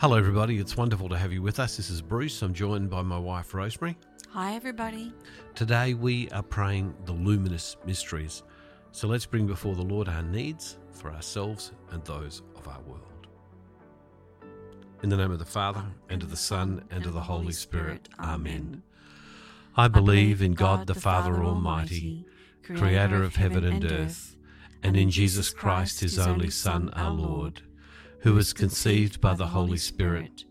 Hello, everybody. It's wonderful to have you with us. This is Bruce. I'm joined by my wife, Rosemary. Hi, everybody. Today, we are praying the luminous mysteries. So let's bring before the Lord our needs for ourselves and those of our world. In the name of the Father, and of the Son, and of the Holy Spirit. Amen. I believe in God the Father Almighty, creator of heaven and earth, and in Jesus Christ, his only Son, our Lord, who was conceived by the Holy Spirit,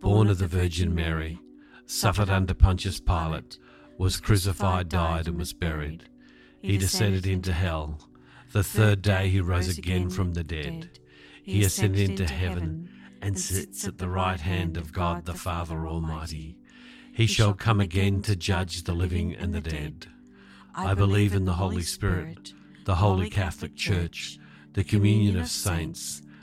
born of the Virgin Mary, suffered under Pontius Pilate, was crucified, died, and was buried. He descended into hell. The third day he rose again from the dead. He ascended into heaven and sits at the right hand of God the Father Almighty. He shall come again to judge the living and the dead. I believe in the Holy Spirit, the Holy Catholic Church, the communion of saints,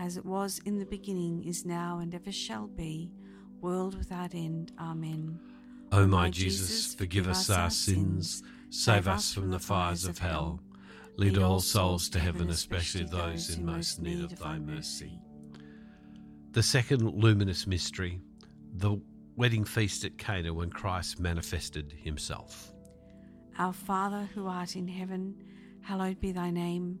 As it was in the beginning, is now, and ever shall be, world without end. Amen. O my Jesus, forgive us our sins, save us from the fires of hell. Lead all souls to heaven, especially those in most need of thy mercy. The second luminous mystery, the wedding feast at Cana when Christ manifested himself. Our Father who art in heaven, hallowed be thy name.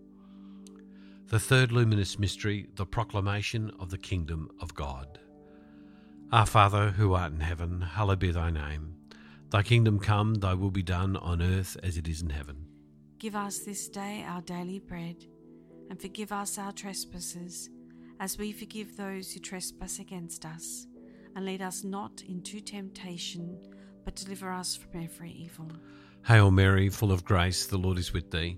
The third luminous mystery, the proclamation of the kingdom of God. Our Father, who art in heaven, hallowed be thy name. Thy kingdom come, thy will be done on earth as it is in heaven. Give us this day our daily bread, and forgive us our trespasses, as we forgive those who trespass against us. And lead us not into temptation, but deliver us from every evil. Hail Mary, full of grace, the Lord is with thee.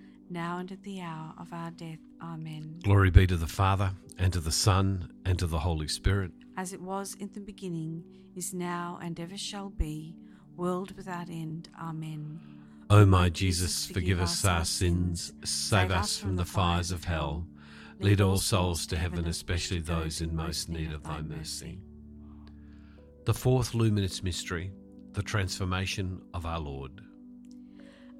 now and at the hour of our death. Amen. Glory be to the Father, and to the Son, and to the Holy Spirit. As it was in the beginning, is now, and ever shall be, world without end. Amen. O my Jesus, forgive us our sins, save us from the fires of hell. Lead all souls to heaven, especially those in most need of thy mercy. The fourth luminous mystery, the transfiguration of our Lord.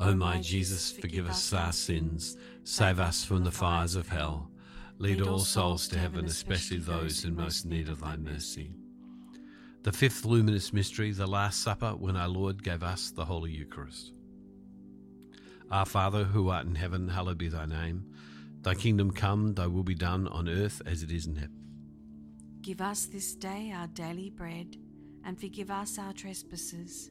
O oh, my Jesus, forgive us our sins, save us from the fires of hell. Lead all souls to heaven, especially those in most need of thy mercy. The fifth luminous mystery, the Last Supper, when our Lord gave us the Holy Eucharist. Our Father, who art in heaven, hallowed be thy name. Thy kingdom come, thy will be done on earth as it is in heaven. Give us this day our daily bread, and forgive us our trespasses,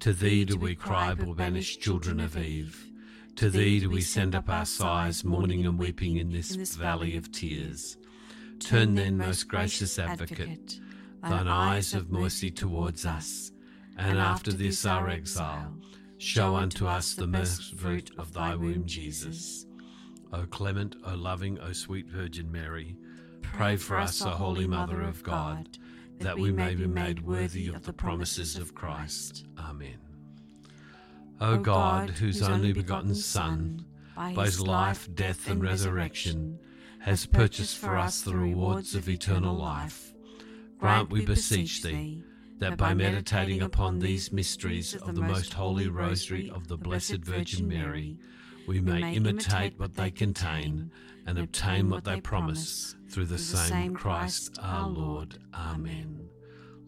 To thee do we cry, poor banished children of Eve. To thee do we send up our sighs, mourning and weeping in this valley of tears. Turn then, most gracious advocate, thine eyes of mercy towards us, and after this our exile, show unto us the merciful fruit of thy womb, Jesus. O clement, O loving, O sweet Virgin Mary, pray for us, O Holy Mother of God, that we may be made worthy of the promises of Christ. Amen. O God, whose only begotten Son, by his life, death, and resurrection, has purchased for us the rewards of eternal life, grant, we beseech thee, that by meditating upon these mysteries of the most holy rosary of the Blessed Virgin Mary, we may imitate what they contain and obtain what they promise through the same Christ our Lord. Amen.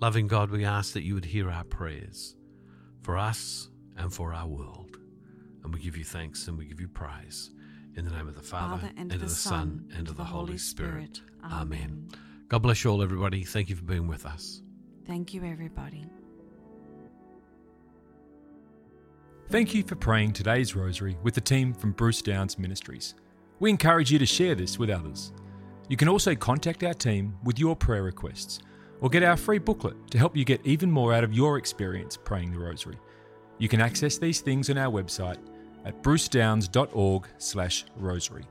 Loving God, we ask that you would hear our prayers for us and for our world. And we give you thanks and we give you praise. In the name of the Father, Father, and, of the Son, and of the Holy Spirit. Amen. God bless you all, everybody. Thank you for being with us. Thank you, everybody. Thank you for praying today's rosary with the team from Bruce Downes Ministries. We encourage you to share this with others. You can also contact our team with your prayer requests or get our free booklet to help you get even more out of your experience praying the rosary. You can access these things on our website at brucedownes.org/rosary.